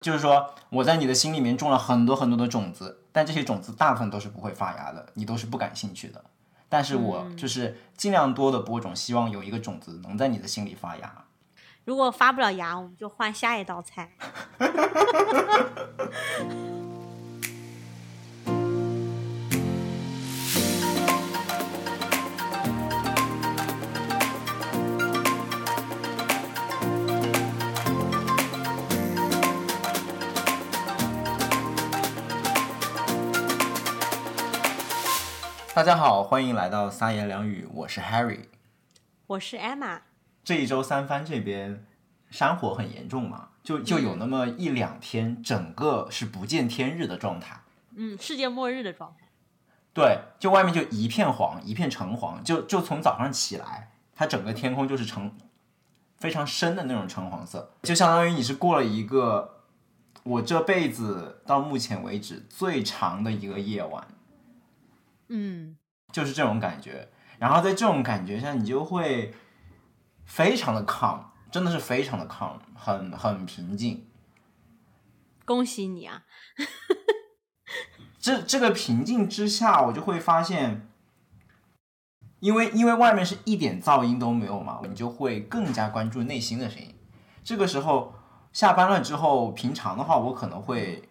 就是说我在你的心里面种了很多很多的种子，但这些种子大部分都是不会发芽的，你都是不感兴趣的。但是我就是尽量多的播种，希望有一个种子能在你的心里发芽。如果发不了芽，我们就换下一道菜。大家好，欢迎来到三言两语，我是 Harry，我是 Emma。这一周三番这边山火很严重嘛，就就有那么一两天，整个是不见天日的状态。嗯，世界末日的状态。对，就外面就一片黄，一片橙黄，就就从早上起来，它整个天空就是橙，非常深的那种橙黄色，就相当于你是过了一个我这辈子到目前为止最长的一个夜晚。嗯，就是这种感觉。然后在这种感觉下，你就会非常的 calm，真的是非常的 calm，很很平静。恭喜你啊！这这个平静之下，我就会发现，因为因为外面是一点噪音都没有嘛，你就会更加关注内心的声音。这个时候下班了之后，平常的话我可能会。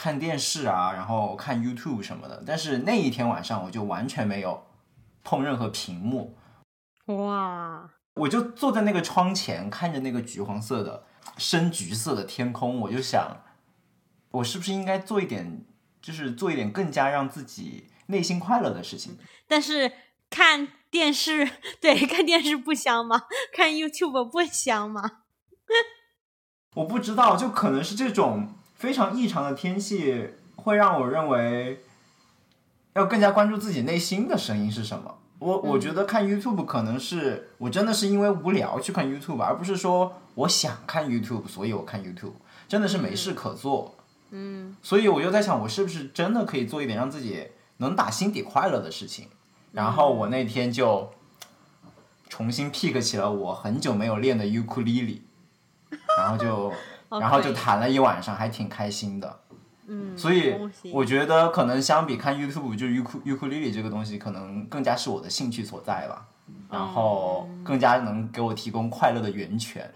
看电视啊，然后看 YouTube 什么的，但是那一天晚上我就完全没有碰任何屏幕。哇！我就坐在那个窗前，看着那个橘黄色的、深橘色的天空，我就想，我是不是应该做一点，就是做一点更加让自己内心快乐的事情？但是看电视，对，看电视不香吗？看 YouTube 不香吗？我不知道，就可能是这种。非常异常的天气会让我认为要更加关注自己内心的声音是什么。我我觉得看 YouTube 可能是我真的是因为无聊去看 YouTube，而不是说我想看 YouTube，所以我看 YouTube，真的是没事可做。嗯，所以我就在想，我是不是真的可以做一点让自己能打心底快乐的事情？然后我那天就重新 pick 起了我很久没有练的尤克里里，然后就。然后就谈了一晚上，还挺开心的。嗯，所以我觉得可能相比看 YouTube，就是尤克尤克里里这个东西，可能更加是我的兴趣所在吧。然后更加能给我提供快乐的源泉。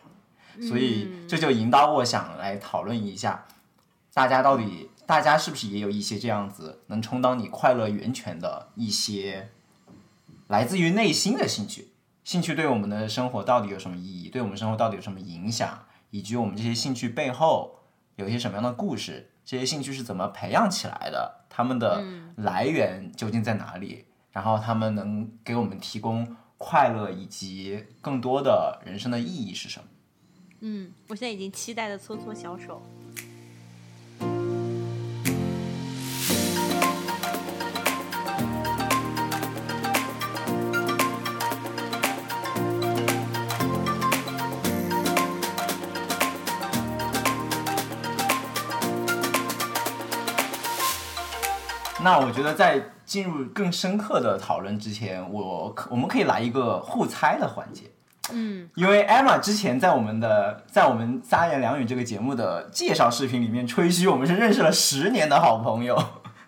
所以这就引导我想来讨论一下，大家到底大家是不是也有一些这样子能充当你快乐源泉的一些来自于内心的兴趣？兴趣对我们的生活到底有什么意义？对我们生活到底有什么影响？以及我们这些兴趣背后有一些什么样的故事？这些兴趣是怎么培养起来的？他们的来源究竟在哪里？然后他们能给我们提供快乐以及更多的人生的意义是什么？嗯，我现在已经期待的搓搓小手。那我觉得在进入更深刻的讨论之前，我可我们可以来一个互猜的环节。嗯，因为 Emma 之前在我们的在我们三言两语这个节目的介绍视频里面吹嘘我们是认识了十年的好朋友，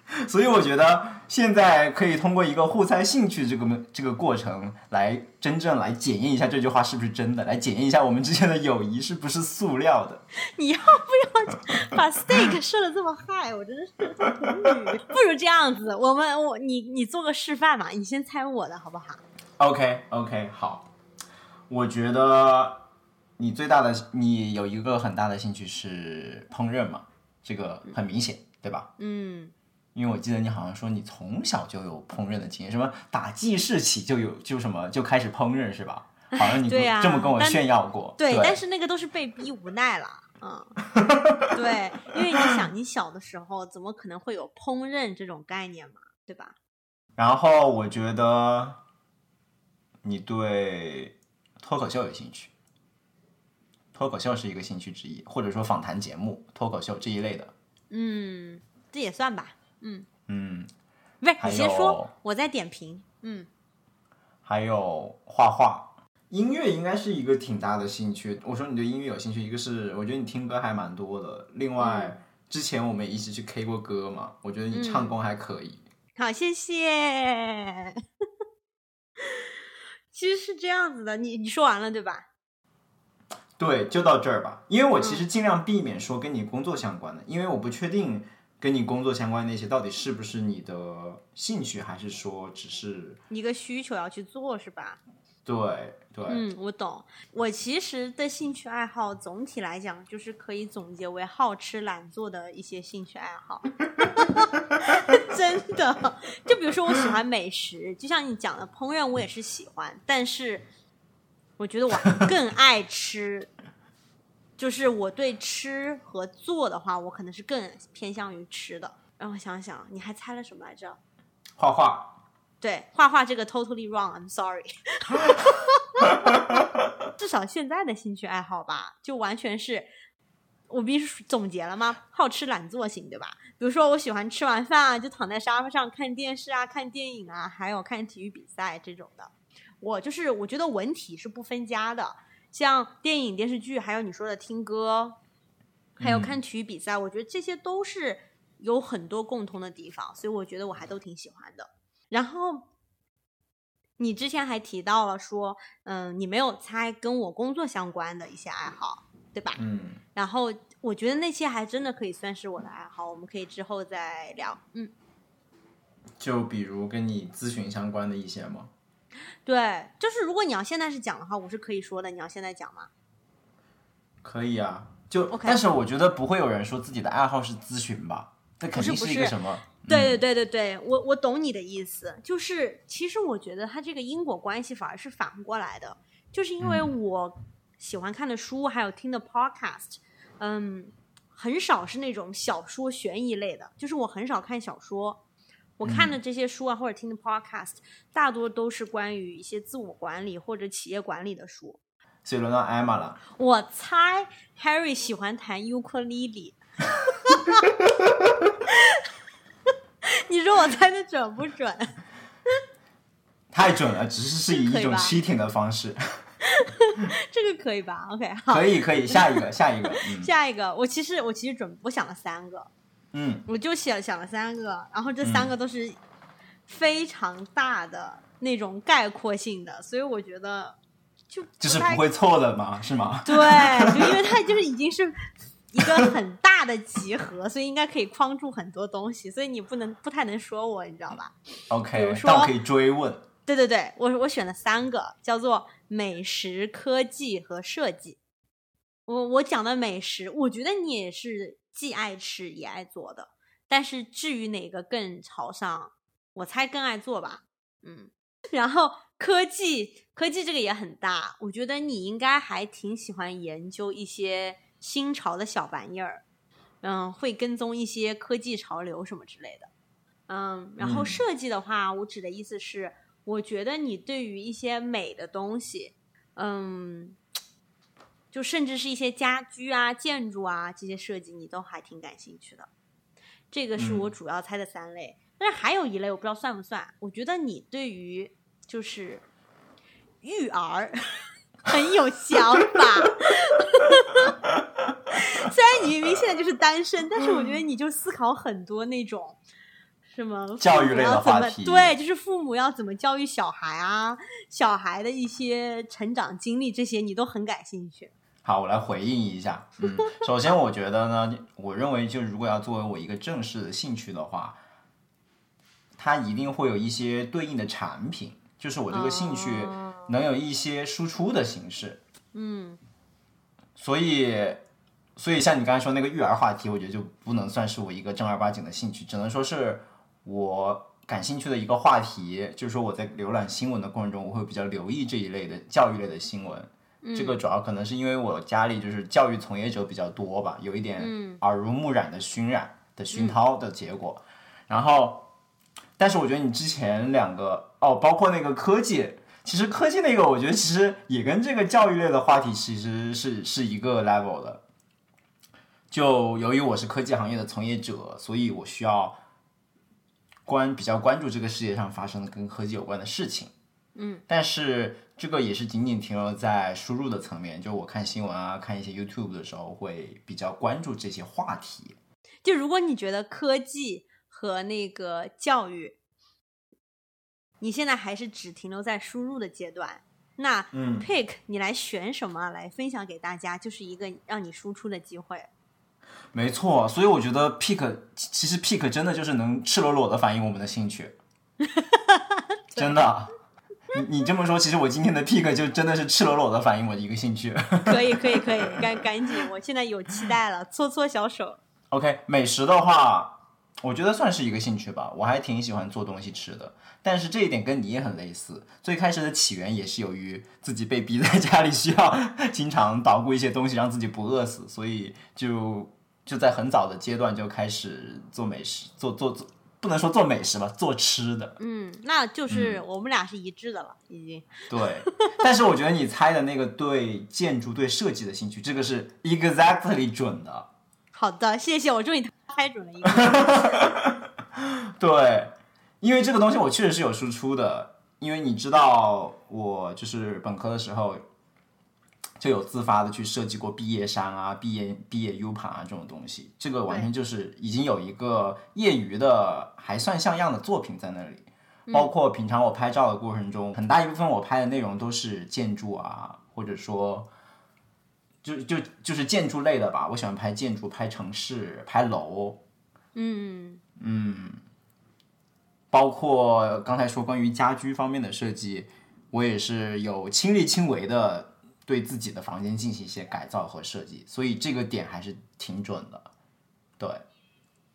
所以我觉得。现在可以通过一个互猜兴趣这个这个过程来真正来检验一下这句话是不是真的，来检验一下我们之间的友谊是不是塑料的。你要不要把 steak 设的这么 high？我真的是。不如这样子，我们我你你做个示范嘛，你先猜我的好不好？OK OK 好，我觉得你最大的你有一个很大的兴趣是烹饪嘛，这个很明显，对吧？嗯。因为我记得你好像说你从小就有烹饪的经验，什么打记事起就有就什么就开始烹饪是吧？好像你这么跟我炫耀过。对，但是那个都是被逼无奈了，嗯，对，因为你想，你小的时候怎么可能会有烹饪这种概念嘛，对吧？然后我觉得你对脱口秀有兴趣，脱口秀是一个兴趣之一，或者说访谈节目、脱口秀这一类的，嗯，这也算吧。嗯嗯，不是你先说，我在点评。嗯，还有画画，音乐应该是一个挺大的兴趣。我说你对音乐有兴趣，一个是我觉得你听歌还蛮多的，另外、之前我们一起去 K 过歌嘛，我觉得你唱功还可以。好，谢谢。其实是这样子的，你你说完了对吧？对，就到这儿吧。因为我其实尽量避免说跟你工作相关的，因为我不确定跟你工作相关的那些到底是不是你的兴趣，还是说只是一个需求要去做是吧？对对。嗯，我懂。我其实的兴趣爱好总体来讲，就是可以总结为好吃懒做的一些兴趣爱好。真的，就比如说我喜欢美食，就像你讲的烹饪，我也是喜欢，但是我觉得我更爱吃。就是我对吃和做的话，我可能是更偏向于吃的。让我想想，你还猜了什么来着？画画。对，画画这个 totally wrong，I'm sorry。至少现在的兴趣爱好吧，就完全是我必须总结了吗？好吃懒做型，对吧？比如说，我喜欢吃完饭啊，就躺在沙发上看电视啊、看电影啊，还有看体育比赛这种的。我就是我觉得文体是不分家的，像电影、电视剧，还有你说的听歌，还有看体育比赛，我觉得这些都是有很多共通的地方，所以我觉得我还都挺喜欢的。然后，你之前还提到了说，嗯，你没有猜跟我工作相关的一些爱好，对吧？嗯。然后我觉得那些还真的可以算是我的爱好，我们可以之后再聊。嗯。就比如跟你咨询相关的一些吗？对，就是如果你要现在是讲的话，我是可以说的。你要现在讲吗？可以啊，就但是我觉得不会有人说自己的爱好是咨询吧？那肯定是一个什么？对对对对对，我我懂你的意思，就是其实我觉得它这个因果关系反而是反过来的，就是因为我喜欢看的书还有听的 podcast，嗯，很少是那种小说悬疑类的，就是我很少看小说，我看的这些书啊或者听的 podcast，大多都是关于一些自我管理或者企业管理的书。所以轮到 Emma 了，我猜 Harry 喜欢弹尤克里里。你说我猜的准不准？太准了，只是是以一种 cheating 的方式。这个可以吧？OK，好，可以可以，下一个下一个，下一个。我其实我其实准我想了三个，嗯，我就想想了三个，然后这三个都是非常大的那种概括性的，所以我觉得就就是不会错的嘛？是吗？对，就因为它就是已经是。一个很大的集合，所以应该可以框住很多东西，所以你不能不太能说我，你知道吧？OK，但我可以追问。对对对，我我选了三个，叫做美食、科技和设计。我我讲的美食，我觉得你也是既爱吃也爱做的，但是至于哪个更朝上，我猜更爱做吧。嗯，然后科技，科技这个也很大，我觉得你应该还挺喜欢研究一些。新潮的小玩意儿，嗯，会跟踪一些科技潮流什么之类的，嗯，然后设计的话，我指的意思是，我觉得你对于一些美的东西，嗯，就甚至是一些家居啊、建筑啊这些设计，你都还挺感兴趣的。这个是我主要猜的三类，但是还有一类我不知道算不算。我觉得你对于就是育儿。很有想法，虽然你明明现在就是单身，但是我觉得你就思考很多那种什么教育类的话题，对，就是父母要怎么教育小孩啊，小孩的一些成长经历这些，你都很感兴趣。好，我来回应一下。嗯，首先我觉得呢，我认为就如果要作为我一个正式的兴趣的话，它一定会有一些对应的产品，就是我这个兴趣。能有一些输出的形式，嗯，所以，所以像你刚才说那个育儿话题，我觉得就不能算是我一个正儿八经的兴趣，只能说是我感兴趣的一个话题。就是说我在浏览新闻的过程中，我会比较留意这一类的教育类的新闻。这个主要可能是因为我家里就是教育从业者比较多吧，有一点耳濡目染的熏染的熏陶的结果。然后，但是我觉得你之前两个哦，包括那个科技。其实科技那个，我觉得其实也跟这个教育类的话题其实是是一个 level 的。就由于我是科技行业的从业者，所以我需要关比较关注这个世界上发生的跟科技有关的事情。嗯，但是这个也是仅仅停留在输入的层面，就我看新闻啊，看一些 YouTube 的时候，会比较关注这些话题。就如果你觉得科技和那个教育，你现在还是只停留在输入的阶段，那嗯 pick 你来选什么来分享给大家，就是一个让你输出的机会。没错，所以我觉得 Pick 其实 Pick 真的就是能赤裸裸的反映我们的兴趣，真的。你你这么说，其实我今天的 Pick 就真的是赤裸裸的反映我的一个兴趣。可以，可以，可以，赶赶紧！我现在有期待了，搓搓小手。OK，美食的话，我觉得算是一个兴趣吧，我还挺喜欢做东西吃的。但是这一点跟你也很类似，最开始的起源也是由于自己被逼在家里，需要经常捣鼓一些东西让自己不饿死，所以就就在很早的阶段就开始做美食，做做做，不能说做美食吧，做吃的。嗯，那就是我们俩是一致的了，已经。对，但是我觉得你猜的那个对建筑、对设计的兴趣，这个是 exactly 准的。好的，谢谢，我终于猜准了一个。对，因为这个东西我确实是有输出的，因为你知道我就是本科的时候就有自发的去设计过毕业衫啊、毕业毕业 U 盘啊这种东西，这个完全就是已经有一个业余的还算像样的作品在那里。包括平常我拍照的过程中，很大一部分我拍的内容都是建筑啊，或者说就就就是建筑类的吧。我喜欢拍建筑、拍城市、拍楼，嗯，包括刚才说关于家居方面的设计，我也是有亲力亲为的对自己的房间进行一些改造和设计，所以这个点还是挺准的。对，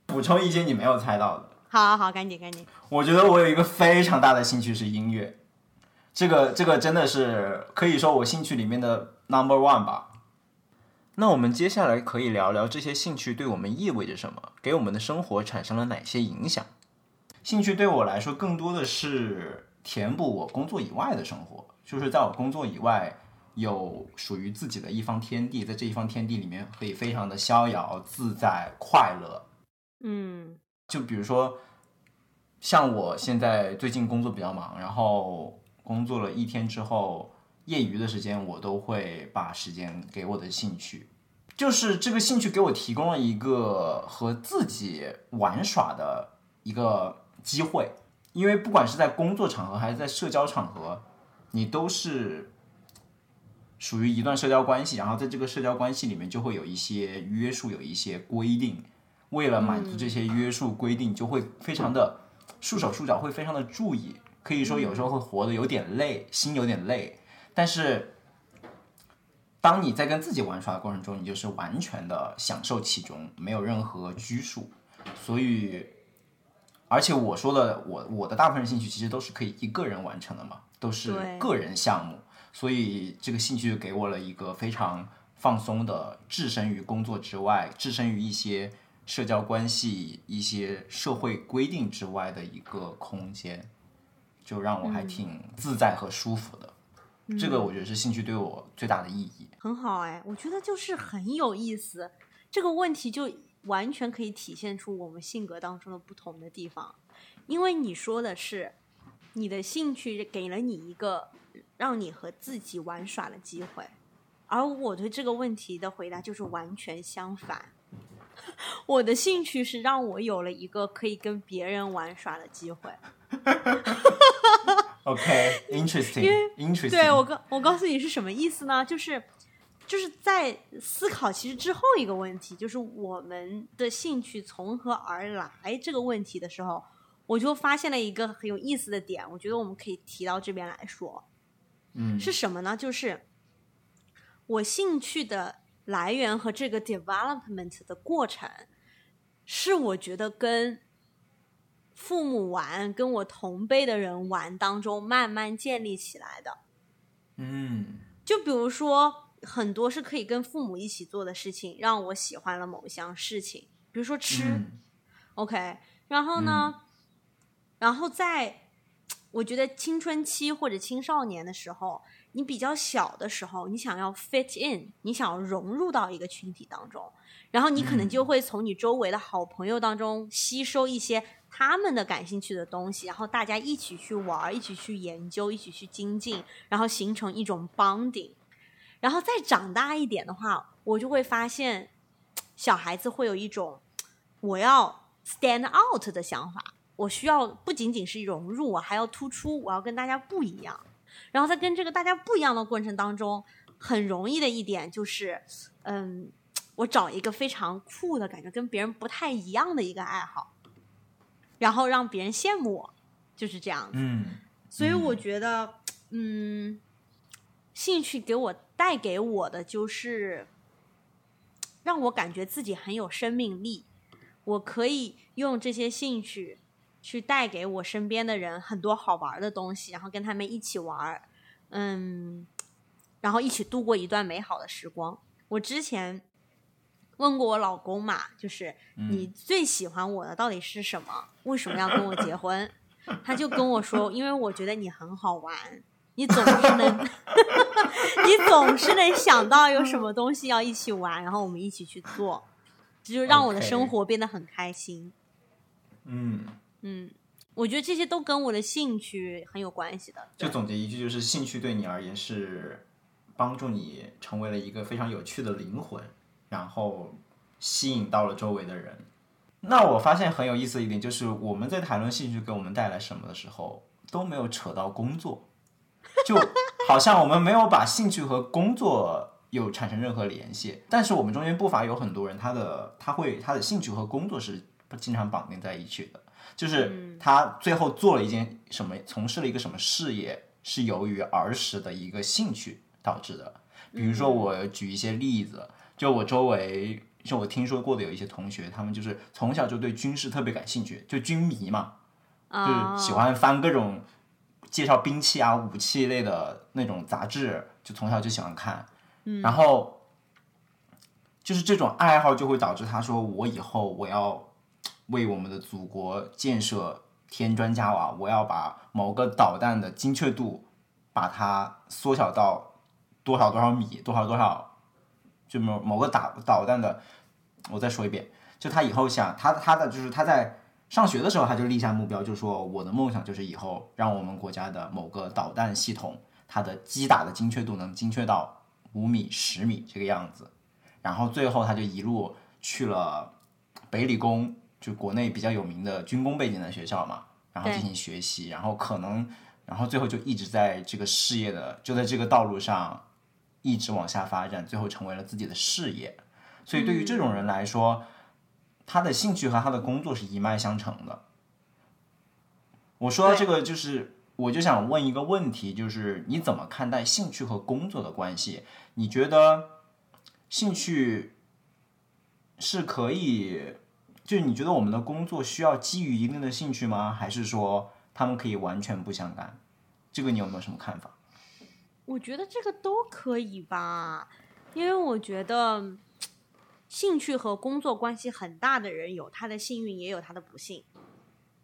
补充一些你没有猜到的，好好好，赶紧赶紧。我觉得我有一个非常大的兴趣是音乐，这个这个真的是可以说我兴趣里面的 number one 吧。那我们接下来可以聊聊这些兴趣对我们意味着什么，给我们的生活产生了哪些影响。兴趣对我来说，更多的是填补我工作以外的生活，就是在我工作以外有属于自己的一方天地，在这一方天地里面可以非常的逍遥自在、快乐。嗯就比如说，像我现在最近工作比较忙，然后工作了一天之后，业余的时间我都会把时间给我的兴趣，就是这个兴趣给我提供了一个和自己玩耍的一个机会，因为不管是在工作场合还是在社交场合，你都是属于一段社交关系，然后在这个社交关系里面就会有一些约束，有一些规定。为了满足这些约束规定，就会非常的束手束脚，会非常的注意，可以说有时候会活得有点累，心有点累。但是，当你在跟自己玩耍的过程中，你就是完全的享受其中，没有任何拘束。所以，而且我说的，我我的大部分兴趣其实都是可以一个人完成的嘛，都是个人项目。所以这个兴趣就给我了一个非常放松的，置身于工作之外，置身于一些社交关系、一些社会规定之外的一个空间，就让我还挺自在和舒服的。这个我觉得是兴趣对我最大的意义。很好哎，我觉得就是很有意思。这个问题就完全可以体现出我们性格当中的不同的地方，因为你说的是你的兴趣给了你一个让你和自己玩耍的机会，而我对这个问题的回答就是完全相反。我的兴趣是让我有了一个可以跟别人玩耍的机会。OK，interesting，interesting。对我告我告诉你是什么意思呢？就是就是在思考其实之后一个问题，就是我们的兴趣从何而来这个问题的时候，我就发现了一个很有意思的点，我觉得我们可以提到这边来说，嗯，是什么呢？就是我兴趣的来源和这个 development 的过程，是我觉得跟父母玩、跟我同辈的人玩当中慢慢建立起来的。嗯就比如说，很多是可以跟父母一起做的事情，让我喜欢了某一项事情，比如说吃、嗯 o k 然后呢，然后在我觉得青春期或者青少年的时候，你比较小的时候，你想要 fit in，你想要融入到一个群体当中，然后你可能就会从你周围的好朋友当中吸收一些他们的感兴趣的东西，然后大家一起去玩，一起去研究，一起去精进，然后形成一种 bonding。然后再长大一点的话，我就会发现，小孩子会有一种我要 stand out 的想法，我需要不仅仅是融入，我还要突出，我要跟大家不一样。然后在跟这个大家不一样的过程当中，很容易的一点就是，嗯，我找一个非常酷的感觉，跟别人不太一样的一个爱好，然后让别人羡慕我，就是这样子。嗯，所以我觉得，嗯，兴趣给我带给我的就是让我感觉自己很有生命力，我可以用这些兴趣。去带给我身边的人很多好玩的东西，然后跟他们一起玩，嗯，然后一起度过一段美好的时光。我之前问过我老公嘛，就是你最喜欢我的到底是什么？为什么要跟我结婚？他就跟我说，因为我觉得你很好玩，你总是能，你总是能想到有什么东西要一起玩，然后我们一起去做，这就让我的生活变得很开心。嗯。嗯，我觉得这些都跟我的兴趣很有关系的。就总结一句，就是兴趣对你而言是帮助你成为了一个非常有趣的灵魂，然后吸引到了周围的人。那我发现很有意思的一点就是，我们在谈论兴趣给我们带来什么的时候，都没有扯到工作，就好像我们没有把兴趣和工作有产生任何联系。但是我们中间不乏有很多人，他的他会他的兴趣和工作是经常绑定在一起的。就是他最后做了一件什么，从事了一个什么事业，是由于儿时的一个兴趣导致的。比如说，我举一些例子，就我周围，就我听说过的有一些同学，他们就是从小就对军事特别感兴趣，就军迷嘛，就是喜欢翻各种介绍兵器啊、武器类的那种杂志，就从小就喜欢看。然后就是这种爱好就会导致他说，我以后我要。为我们的祖国建设添砖加瓦，我要把某个导弹的精确度把它缩小到多少多少米，多少多少，就某某个导导弹的，我再说一遍，就他以后想他他的就是他在上学的时候他就立下目标，就说我的梦想就是以后让我们国家的某个导弹系统它的击打的精确度能精确到五米十米这个样子，然后最后他就一路去了北理工。就国内比较有名的军工背景的学校嘛，然后进行学习，然后可能，然后最后就一直在这个事业的，就在这个道路上一直往下发展，最后成为了自己的事业。所以对于这种人来说，他的兴趣和他的工作是一脉相承的。我说这个就是，我就想问一个问题，就是你怎么看待兴趣和工作的关系？你觉得兴趣是可以？就你觉得我们的工作需要基于一定的兴趣吗？还是说他们可以完全不相干？这个你有没有什么看法？我觉得这个都可以吧，因为我觉得兴趣和工作关系很大的人有他的幸运，也有他的不幸。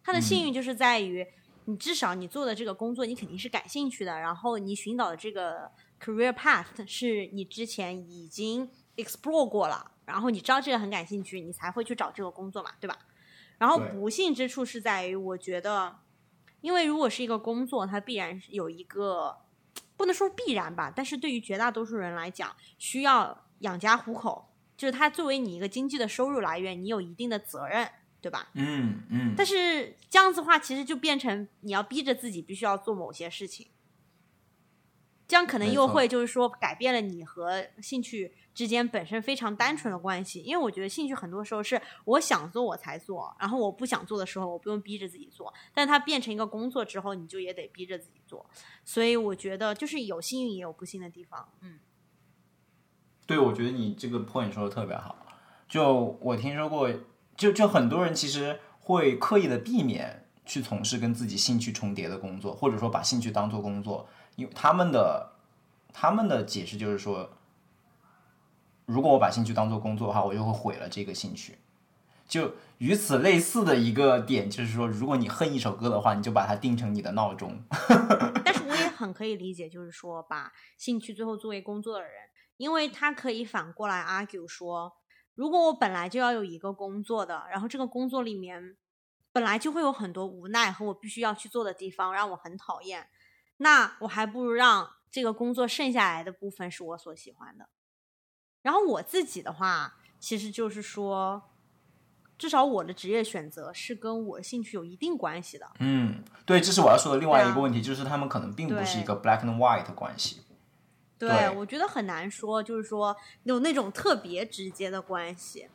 他的幸运就是在于你至少你做的这个工作你肯定是感兴趣的，然后你寻找的这个 career path 是你之前已经 explore 过了。然后你知道这个很感兴趣，你才会去找这个工作嘛，对吧？然后不幸之处是在于，我觉得，因为如果是一个工作，它必然有一个不能说必然吧，但是对于绝大多数人来讲，需要养家糊口，就是它作为你一个经济的收入来源，你有一定的责任，对吧？嗯嗯。但是这样子的话，其实就变成你要逼着自己必须要做某些事情，这样可能又会就是说改变了你和兴趣。之间本身非常单纯的关系，因为我觉得兴趣很多时候是我想做我才做，然后我不想做的时候我不用逼着自己做，但它变成一个工作之后，你就也得逼着自己做，所以我觉得就是有幸运也有不幸的地方，嗯。对，我觉得你这个 point 说的特别好，就我听说过，就就很多人其实会刻意的避免去从事跟自己兴趣重叠的工作，或者说把兴趣当做工作，因为他们的他们的解释就是说。如果我把兴趣当做工作的话，我就会毁了这个兴趣。就与此类似的一个点，就是说，如果你恨一首歌的话，你就把它定成你的闹钟。但是我也 很可以理解，就是说，把兴趣最后作为工作的人，因为他可以反过来 argue 说，如果我本来就要有一个工作的，然后这个工作里面本来就会有很多无奈和我必须要去做的地方，让我很讨厌。那我还不如让这个工作剩下来的部分是我所喜欢的。然后我自己的话，其实就是说，至少我的职业选择是跟我兴趣有一定关系的。嗯，对，这是我要说的另外一个问题，就是他们可能并不是一个 black and white 的关系。对，对我觉得很难说，就是说有那种特别直接的关系，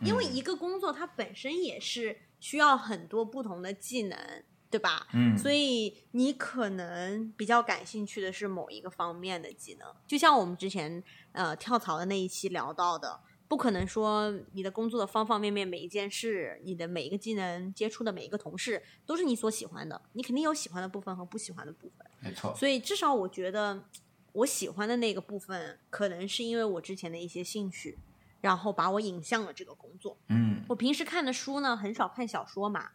因为一个工作它本身也是需要很多不同的技能，对吧？嗯，所以你可能比较感兴趣的是某一个方面的技能，就像我们之前呃跳槽的那一期聊到的，不可能说你的工作的方方面面每一件事，你的每一个技能接触的每一个同事都是你所喜欢的，你肯定有喜欢的部分和不喜欢的部分。没错。所以至少我觉得我喜欢的那个部分，可能是因为我之前的一些兴趣，然后把我引向了这个工作。嗯我平时看的书呢，很少看小说嘛，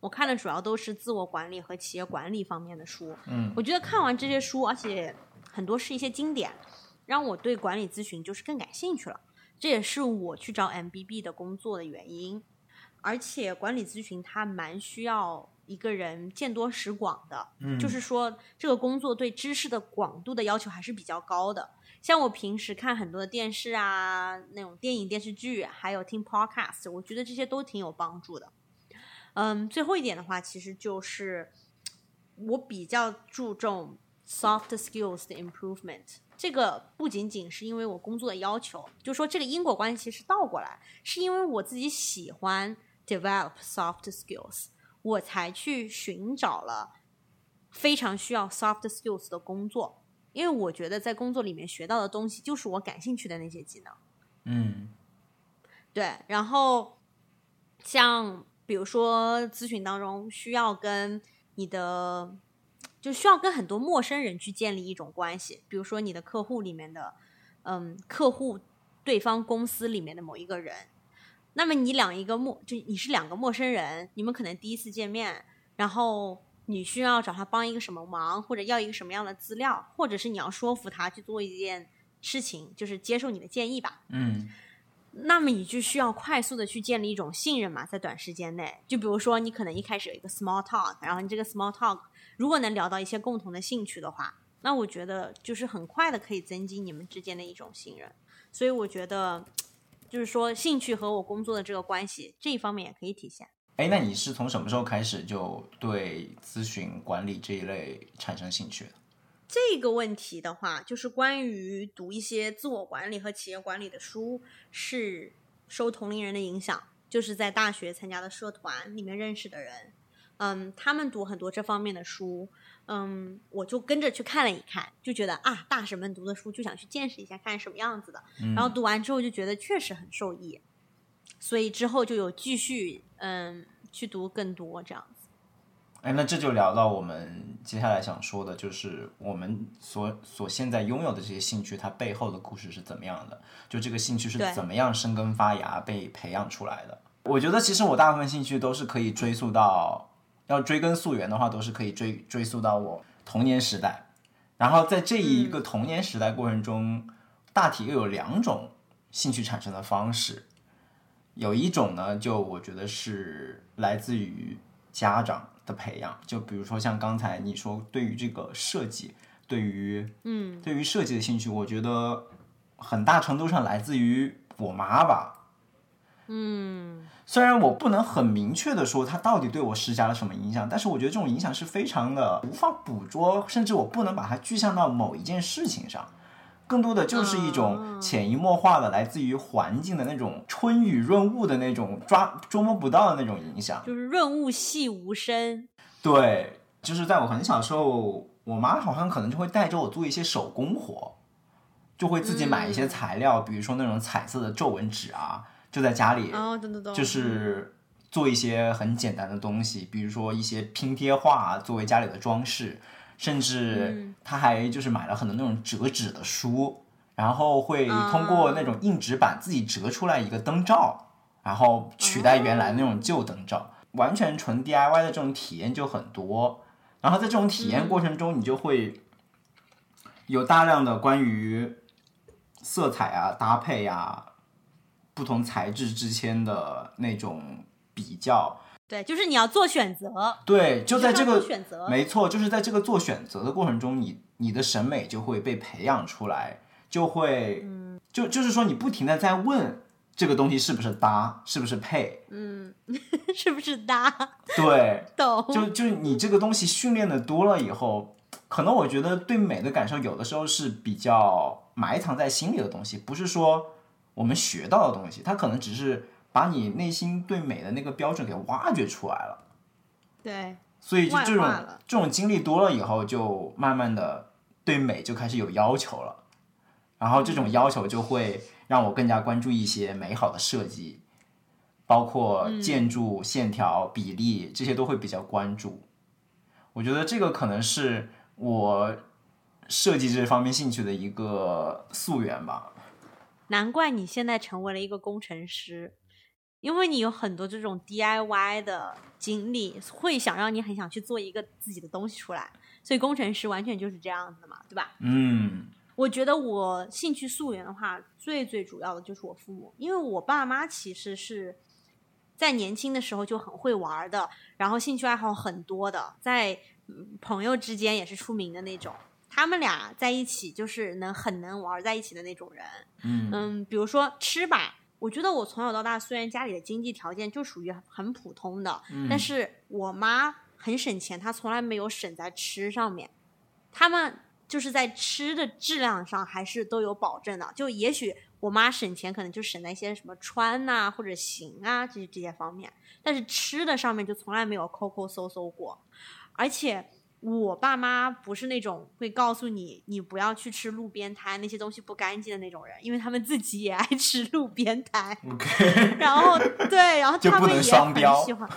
我看的主要都是自我管理和企业管理方面的书。嗯我觉得看完这些书，而且很多是一些经典，让我对管理咨询就是更感兴趣了。这也是我去找 MBB 的工作的原因。而且管理咨询它蛮需要一个人见多识广的，嗯，就是说这个工作对知识的广度的要求还是比较高的。像我平时看很多的电视啊，那种电影电视剧，还有听 podcast，我觉得这些都挺有帮助的。嗯，最后一点的话，其实就是我比较注重 soft skills 的 improvement。这个不仅仅是因为我工作的要求，就说这个因果关系是倒过来，是因为我自己喜欢 develop soft skills，我才去寻找了非常需要 soft skills 的工作。因为我觉得在工作里面学到的东西，就是我感兴趣的那些技能。嗯对，然后像比如说咨询当中需要跟你的，就需要跟很多陌生人去建立一种关系，比如说你的客户里面的，嗯，客户对方公司里面的某一个人，那么你两一个陌，就你是两个陌生人，你们可能第一次见面，然后你需要找他帮一个什么忙，或者要一个什么样的资料，或者是你要说服他去做一件事情，就是接受你的建议吧。嗯。那么你就需要快速的去建立一种信任嘛，在短时间内。就比如说，你可能一开始有一个 small talk，然后你这个 small talk 如果能聊到一些共同的兴趣的话，那我觉得就是很快的可以增进你们之间的一种信任。所以我觉得，就是说兴趣和我工作的这个关系这一方面也可以体现。哎，那你是从什么时候开始就对咨询管理这一类产生兴趣的？这个问题的话，就是关于读一些自我管理和企业管理的书，是受同龄人的影响，就是在大学参加的社团里面认识的人，嗯，他们读很多这方面的书，嗯，我就跟着去看了一看，就觉得啊，大神们读的书就想去见识一下，看什么样子的，然后读完之后就觉得确实很受益，所以之后就有继续嗯去读更多这样子。哎，那这就聊到我们接下来想说的，就是我们所所现在拥有的这些兴趣，它背后的故事是怎么样的？就这个兴趣是怎么样生根发芽、被培养出来的？我觉得其实我大部分兴趣都是可以追溯到，要追根溯源的话，都是可以追追溯到我童年时代。然后在这一个童年时代过程中，大体又有两种兴趣产生的方式。有一种呢，就我觉得是来自于家长的培养，就比如说像刚才你说，对于这个设计，对于嗯。对于设计的兴趣，我觉得很大程度上来自于我妈吧。嗯。虽然我不能很明确的说它到底对我施加了什么影响，但是我觉得这种影响是非常的无法捕捉，甚至我不能把它具象到某一件事情上，更多的就是一种潜移默化的来自于环境的那种春雨润物的那种抓捉摸不到的那种影响。就是润物细无声。对，就是在我很小的时候，我妈好像可能就会带着我做一些手工活，就会自己买一些材料，比如说那种彩色的皱纹纸啊，就在家里就是做一些很简单的东西，比如说一些拼贴画啊作为家里的装饰，甚至他还就是买了很多那种折纸的书，然后会通过那种硬纸板自己折出来一个灯罩，然后取代原来那种旧灯罩，完全纯 DIY 的这种体验就很多。然后在这种体验过程中，你就会有大量的关于色彩啊、搭配啊、不同材质之间的那种比较。对，就是你要做选择。对，就在这个选择，没错，就是在这个做选择的过程中，你你的审美就会被培养出来，就会，嗯就就是说，你不停的在问这个东西是不是搭，是不是配，嗯，是不是搭？对，懂。就就是你这个东西训练的多了以后，可能我觉得对美的感受有的时候是比较埋藏在心里的东西，不是说我们学到的东西，它可能只是。把你内心对美的那个标准给挖掘出来了，对，所以就这种这种经历多了以后，就慢慢的对美就开始有要求了，然后这种要求就会让我更加关注一些美好的设计，包括建筑线条比例这些都会比较关注。我觉得这个可能是我设计这方面兴趣的一个溯源吧。难怪你现在成为了一个工程师。因为你有很多这种 DIY 的经历，会想让你很想去做一个自己的东西出来，所以工程师完全就是这样子的嘛，对吧？嗯，我觉得我兴趣溯源的话，最最主要的就是我父母，因为我爸妈其实是在年轻的时候就很会玩的，然后兴趣爱好很多的，在朋友之间也是出名的那种，他们俩在一起就是能很能玩在一起的那种人。嗯嗯，比如说吃吧。我觉得我从小到大，虽然家里的经济条件就属于很普通的，但是我妈很省钱，她从来没有省在吃上面。他们就是在吃的质量上还是都有保证的。就也许我妈省钱，可能就省在一些什么穿呐或者行啊这些这些方面，但是吃的上面就从来没有抠抠搜搜过，而且。我爸妈不是那种会告诉你你不要去吃路边摊那些东西不干净的那种人，因为他们自己也爱吃路边摊。OK。然后 对，然后他们也很喜欢。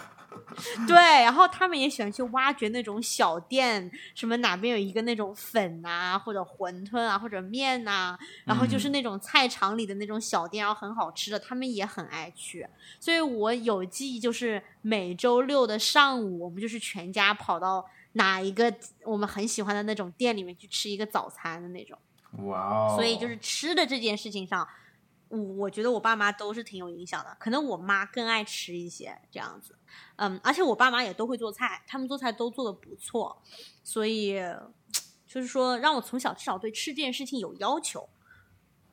对，然后他们也喜欢去挖掘那种小店，什么哪边有一个那种粉啊，或者馄饨啊，或者面呐，然后就是那种菜场里的那种小店，然后很好吃的，他们也很爱去。所以我有记忆，就是每周六的上午，我们就是全家跑到。哪一个我们很喜欢的那种店里面去吃一个早餐的那种，哇哦！所以就是吃的这件事情上，我我觉得我爸妈都是挺有影响的。可能我妈更爱吃一些这样子，嗯，而且我爸妈也都会做菜，他们做菜都做的不错，所以就是说让我从小至少对吃这件事情有要求。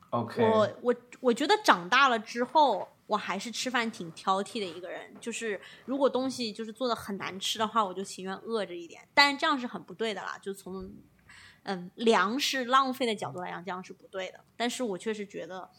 OK，我我我觉得长大了之后。我还是吃饭挺挑剔的一个人，就是如果东西就是做的很难吃的话，我就情愿饿着一点。但是这样是很不对的啦，就从嗯粮食浪费的角度来讲，这样是不对的。但是我确实觉得，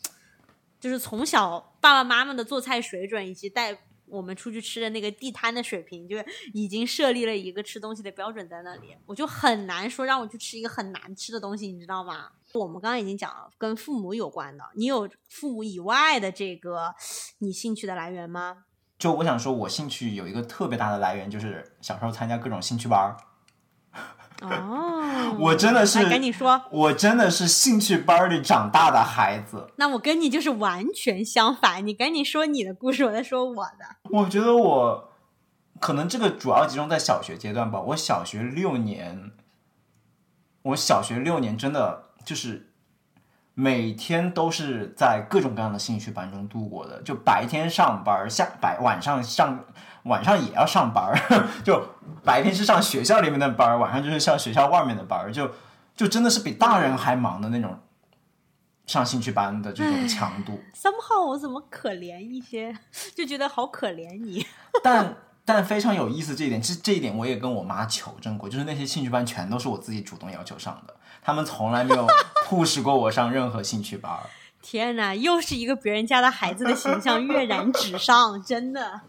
就是从小爸爸妈妈的做菜水准以及带我们出去吃的那个地摊的水平，就已经设立了一个吃东西的标准在那里，我就很难说让我去吃一个很难吃的东西，你知道吗？我们刚刚已经讲了跟父母有关的，你有父母以外的这个你兴趣的来源吗？就我想说，我兴趣有一个特别大的来源，就是小时候参加各种兴趣班儿。哦，我真的是，赶紧说，我真的是兴趣班里长大的孩子。那我跟你就是完全相反，你赶紧说你的故事，我再说我的。我觉得我可能这个主要集中在小学阶段吧。我小学六年，我小学六年真的。就是每天都是在各种各样的兴趣班中度过的，就白天上班，下白晚上上晚上也要上班，就白天是上学校里面的班，晚上就是上学校外面的班，就就真的是比大人还忙的那种上兴趣班的这种强度。三号，我怎么可怜一些，就觉得好可怜你。但但非常有意思这一点，这这一点我也跟我妈求证过，就是那些兴趣班全都是我自己主动要求上的。他们从来没有 push 过我上任何兴趣班。天哪，又是一个别人家的孩子的形象跃然纸上，真的。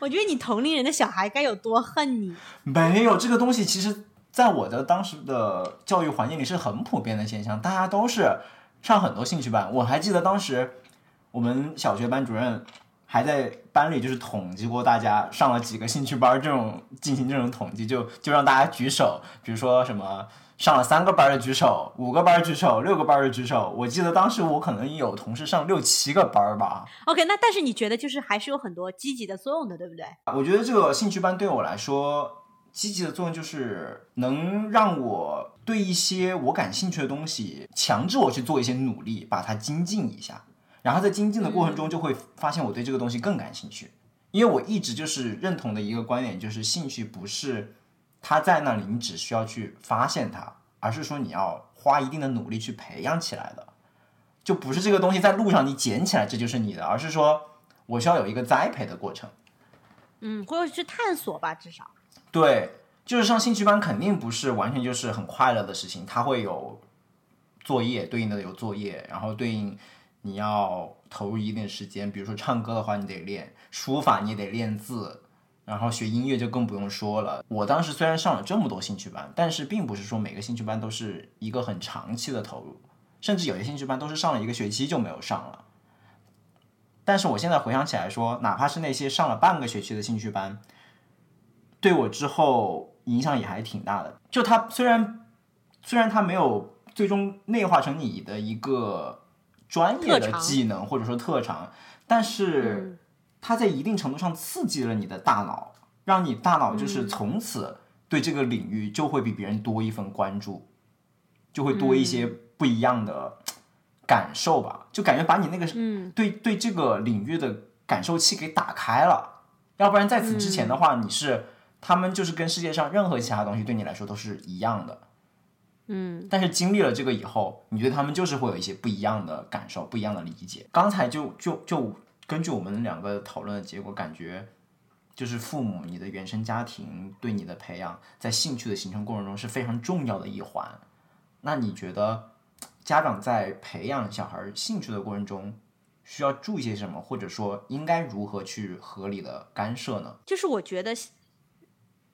我觉得你同龄人的小孩该有多恨你。没有这个东西，其实在我的当时的教育环境里是很普遍的现象，大家都是上很多兴趣班。我还记得当时我们小学班主任还在班里就是统计过大家上了几个兴趣班，这种进行这种统计，就就让大家举手，比如说什么。上了三个班的举手，五个班举手，六个班的举手。我记得当时我可能有同事上六七个班吧。OK，那但是你觉得就是还是有很多积极的作用的，对不对？我觉得这个兴趣班对我来说，积极的作用就是能让我对一些我感兴趣的东西，强制我去做一些努力，把它精进一下。然后在精进的过程中，就会发现我对这个东西更感兴趣。因为我一直就是认同的一个观点，就是兴趣不是它在那里，你只需要去发现它，而是说你要花一定的努力去培养起来的，就不是这个东西在路上你捡起来这就是你的，而是说我需要有一个栽培的过程。嗯，或者去探索吧，至少。对，就是上兴趣班肯定不是完全就是很快乐的事情，它会有作业，对应的有作业，然后对应你要投入一定时间，比如说唱歌的话，你得练书法，你得练字，然后学音乐就更不用说了。我当时虽然上了这么多兴趣班，但是并不是说每个兴趣班都是一个很长期的投入，甚至有些兴趣班都是上了一个学期就没有上了。但是我现在回想起来说，哪怕是那些上了半个学期的兴趣班，对我之后影响也还挺大的。就它虽然虽然它没有最终内化成你的一个专业的技能或者说特长，但是它在一定程度上刺激了你的大脑，让你大脑就是从此对这个领域就会比别人多一份关注，就会多一些不一样的。感受吧，就感觉把你那个对对这个领域的感受器给打开了，要不然在此之前的话，你是他们就是跟世界上任何其他东西对你来说都是一样的，嗯，但是经历了这个以后，你对他们就是会有一些不一样的感受，不一样的理解。刚才就就就根据我们两个讨论的结果，感觉就是父母你的原生家庭对你的培养，在兴趣的形成过程中是非常重要的一环。那你觉得？家长在培养小孩兴趣的过程中，需要注意些什么，或者说应该如何去合理的干涉呢？就是我觉得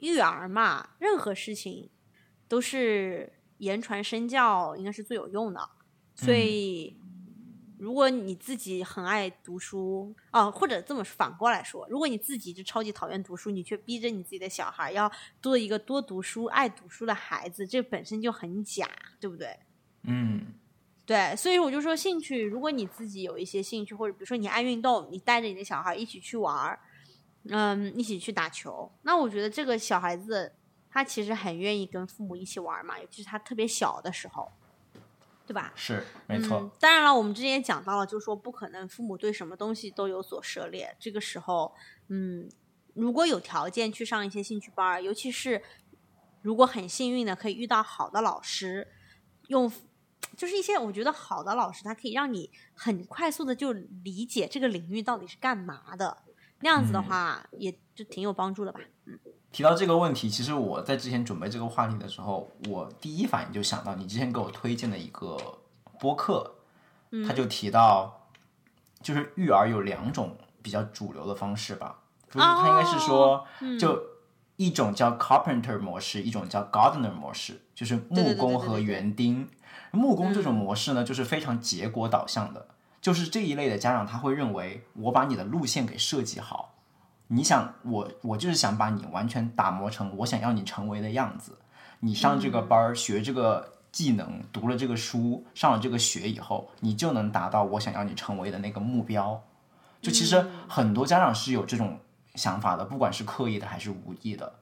育儿嘛，任何事情都是言传身教，应该是最有用的。所以，如果你自己很爱读书，哦，或者这么反过来说，如果你自己就超级讨厌读书，你却逼着你自己的小孩要做一个多读书、爱读书的孩子，这本身就很假，对不对？嗯。对，所以我就说，兴趣，如果你自己有一些兴趣，或者比如说你爱运动，你带着你的小孩一起去玩儿，嗯，一起去打球，那我觉得这个小孩子他其实很愿意跟父母一起玩嘛，尤其是他特别小的时候，对吧？是，没错。当然了，我们之前也讲到了，就是说不可能父母对什么东西都有所涉猎。这个时候，嗯，如果有条件去上一些兴趣班，尤其是如果很幸运的可以遇到好的老师，用。就是一些我觉得好的老师，他可以让你很快速的就理解这个领域到底是干嘛的，那样子的话，也就挺有帮助的吧。嗯，提到这个问题，其实我在之前准备这个话题的时候，我第一反应就想到你之前给我推荐的一个播客，他就提到，就是育儿有两种比较主流的方式吧，就是他应该是说，就一种叫 carpenter 模式，一种叫 gardener 模式，就是木工和园丁。木工这种模式呢，就是非常结果导向的，就是这一类的家长他会认为，我把你的路线给设计好，你想我我就是想把你完全打磨成我想要你成为的样子。你上这个班儿学这个技能，读了这个书，上了这个学以后，你就能达到我想要你成为的那个目标。就其实很多家长是有这种想法的，不管是刻意的还是无意的。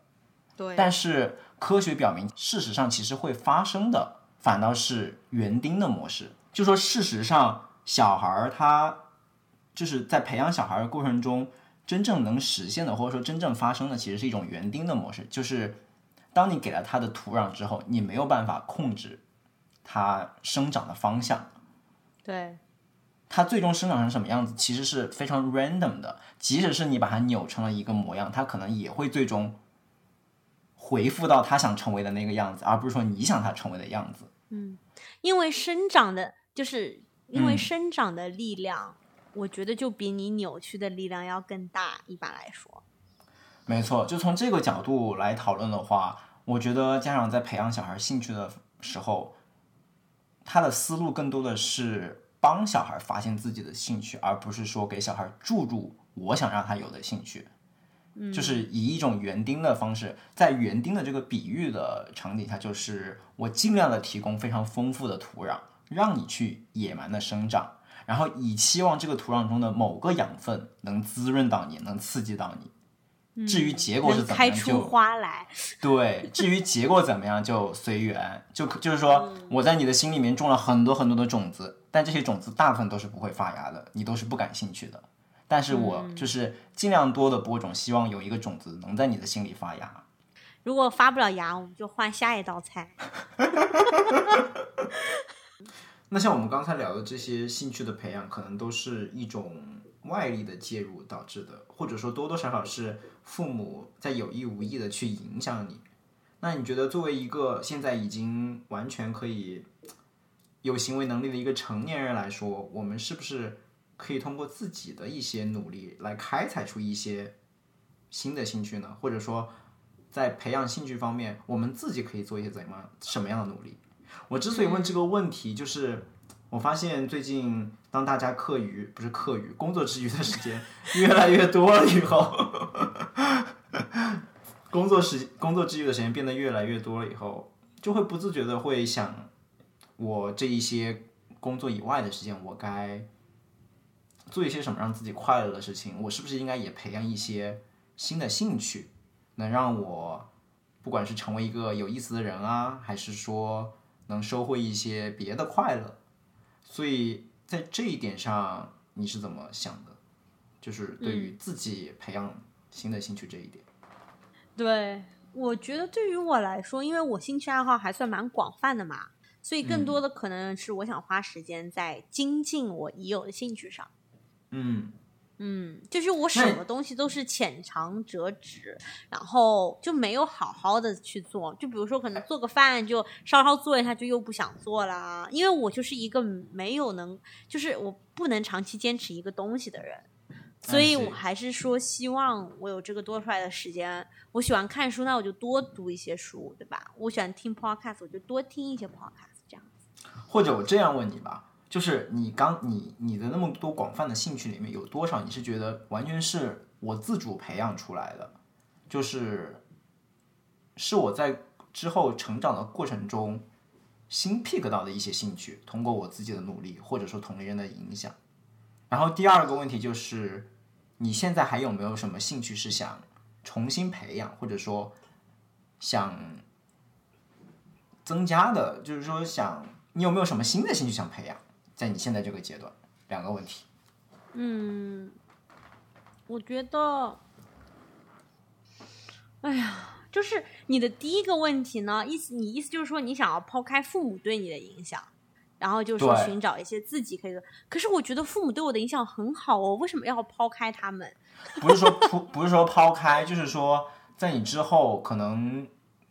对。但是科学表明，事实上其实会发生的。反倒是园丁的模式，就说事实上，小孩儿他就是在培养小孩的过程中，真正能实现的，或者说真正发生的，其实是一种园丁的模式。就是当你给了它的土壤之后，你没有办法控制它生长的方向。对，它最终生长成什么样子，其实是非常 random 的。即使是你把它扭成了一个模样，它可能也会最终回复到它想成为的那个样子，而不是说你想它成为的样子。嗯，因为生长的，就是因为生长的力量，我觉得就比你扭曲的力量要更大。一般来说，没错，就从这个角度来讨论的话，我觉得家长在培养小孩兴趣的时候，他的思路更多的是帮小孩发现自己的兴趣，而不是说给小孩注入我想让他有的兴趣。就是以一种园丁的方式，在园丁的这个比喻的场景下，就是我尽量的提供非常丰富的土壤，让你去野蛮的生长，然后以期望这个土壤中的某个养分能滋润到你，能刺激到你。至于结果是怎么样，就花来。对，至于结果怎么样就随缘，就就是说我在你的心里面种了很多很多的种子，但这些种子大部分都是不会发芽的，你都是不感兴趣的。但是我嗯就是尽量多的播种，希望有一个种子能在你的心里发芽。如果发不了芽，我们就换下一道菜。那像我们刚才聊的这些兴趣的培养，可能都是一种外力的介入导致的，或者说多多少少是父母在有意无意的去影响你。那你觉得作为一个现在已经完全可以有行为能力的一个成年人来说，我们是不是可以通过自己的一些努力来开采出一些新的兴趣呢？或者说，在培养兴趣方面，我们自己可以做一些怎么什么样的努力？我之所以问这个问题，就是我发现最近当大家课余不是课余工作之余的时间 越来越多了以后，工作时工作之余的时间变得越来越多了以后，就会不自觉的会想，我这一些工作以外的时间，我该做一些什么让自己快乐的事情？我是不是应该也培养一些新的兴趣，能让我不管是成为一个有意思的人啊，还是说能收获一些别的快乐？所以在这一点上，你是怎么想的？就是对于自己培养新的兴趣这一点。对，我觉得对于我来说，因为我兴趣爱好还算蛮广泛的嘛，所以更多的可能是我想花时间在精进我已有的兴趣上。嗯嗯，就是我什么东西都是浅尝辄止，然后就没有好好的去做。就比如说，可能做个饭就稍稍做一下，就又不想做啦。因为我就是一个没有能，就是我不能长期坚持一个东西的人，所以我还是说希望我有这个多出来的时间。我喜欢看书，那我就多读一些书，对吧？我喜欢听 podcast，我就多听一些 podcast，这样子。或者我这样问你吧。就是你刚你你的那么多广泛的兴趣里面，有多少你是觉得完全是我自主培养出来的？就是是我在之后成长的过程中新 pick 到的一些兴趣，通过我自己的努力，或者说同龄人的影响。然后第二个问题就是，你现在还有没有什么兴趣是想重新培养，或者说想增加的？就是说想你有没有什么新的兴趣想培养？在你现在这个阶段，两个问题。嗯，我觉得，哎呀，就是你的第一个问题呢，意思你意思就是说你想要抛开父母对你的影响，然后就是说寻找一些自己可以的。可是我觉得父母对我的影响很好哦，为什么要抛开他们？不是说不不是说抛开，就是说在你之后可能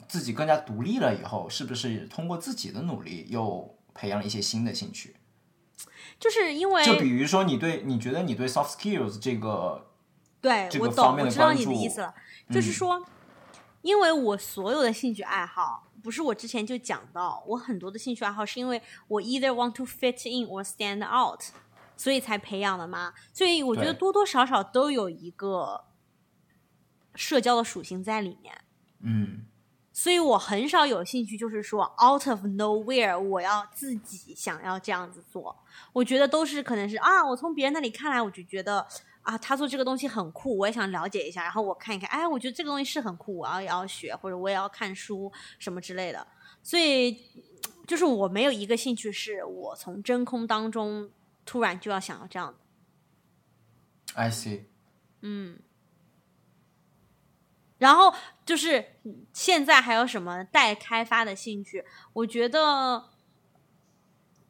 自己更加独立了以后，是不是通过自己的努力又培养了一些新的兴趣？就是因为就比如说你对你觉得你对 soft skills 这个对我这个方懂，面的我知道你的意思了，就是嗯说，因为我所有的兴趣爱好，不是我之前就讲到，我很多的兴趣爱好是因为我 either want to fit in or stand out，所以才培养的嘛。所以我觉得多多少少都有一个社交的属性在里面。嗯所以我很少有兴趣，就是说 out of nowhere，我要自己想要这样子做。我觉得都是可能是啊，我从别人那里看来，我就觉得啊，他做这个东西很酷，我也想了解一下。然后我看一看，哎，我觉得这个东西是很酷，我要也要学，或者我也要看书什么之类的。所以就是我没有一个兴趣是我从真空当中突然就要想要这样的。，I see，嗯，然后就是现在还有什么待开发的兴趣？我觉得，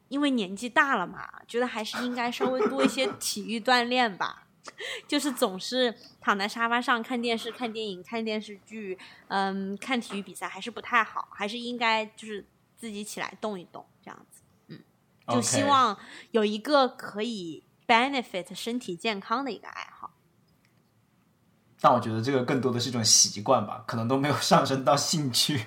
因为年纪大了嘛，觉得还是应该稍微多一些 体育锻炼吧。就是总是躺在沙发上看电视、看电影、看电视剧，嗯，看体育比赛还是不太好，还是应该就是自己起来动一动，这样子。嗯，就希望有一个可以 benefit 身体健康的一个爱好。但我觉得这个更多的是一种习惯吧，可能都没有上升到兴趣，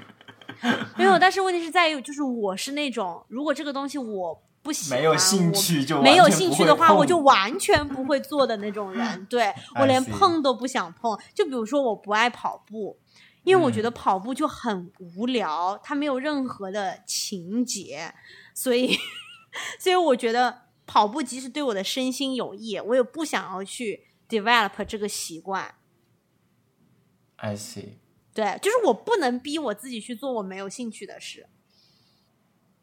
没有，但是问题是在于，就是我是那种，如果这个东西我不喜欢，没有兴趣就没有兴趣的话，我就完全不会做的那种人。对我连碰都不想碰。就比如说，我不爱跑步，因为我觉嗯得跑步就很无聊，它没有任何的情节，所以，所以我觉得跑步即使对我的身心有益，我也不想要去 develop 这个习惯。I see。对，就是我不能逼我自己去做我没有兴趣的事。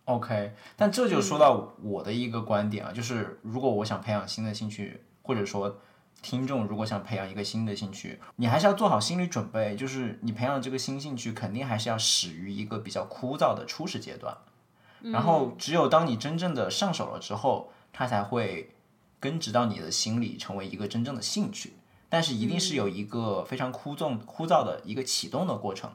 OK，但这就说嗯到我的一个观点啊，就是如果我想培养新的兴趣，或者说听众如果想培养一个新的兴趣，你还是要做好心理准备，就是你培养这个新兴趣，肯定还是要始于一个比较枯燥的初始阶段。然后，只有当你真正的上手了之后，它才会根植到你的心里，成为一个真正的兴趣。但是，一定是有一个非常枯燥、枯燥的一个启动的过程。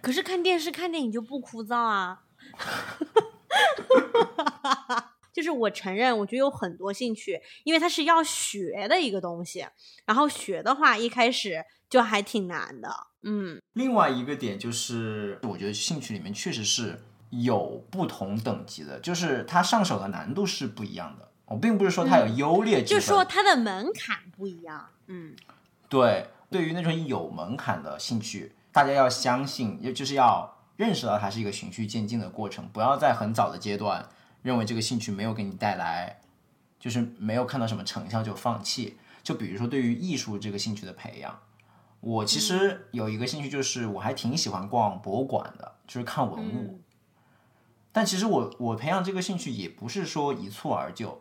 可是看电视、看电影就不枯燥啊。就是我承认，我觉得有很多兴趣，因为它是要学的一个东西。然后学的话，一开始就还挺难的。嗯。另外一个点就是，我觉得兴趣里面确实是。有不同等级的，就是它上手的难度是不一样的。我并不是说它有优劣之分，就说它的门槛不一样。嗯，对，对于那种有门槛的兴趣，大家要相信，也就是要认识到它是一个循序渐进的过程，不要在很早的阶段认为这个兴趣没有给你带来，就是没有看到什么成效就放弃。就比如说对于艺术这个兴趣的培养，我其实有一个兴趣，就是我还挺喜欢逛博物馆的，就是看文物。但其实我我培养这个兴趣也不是说一蹴而就。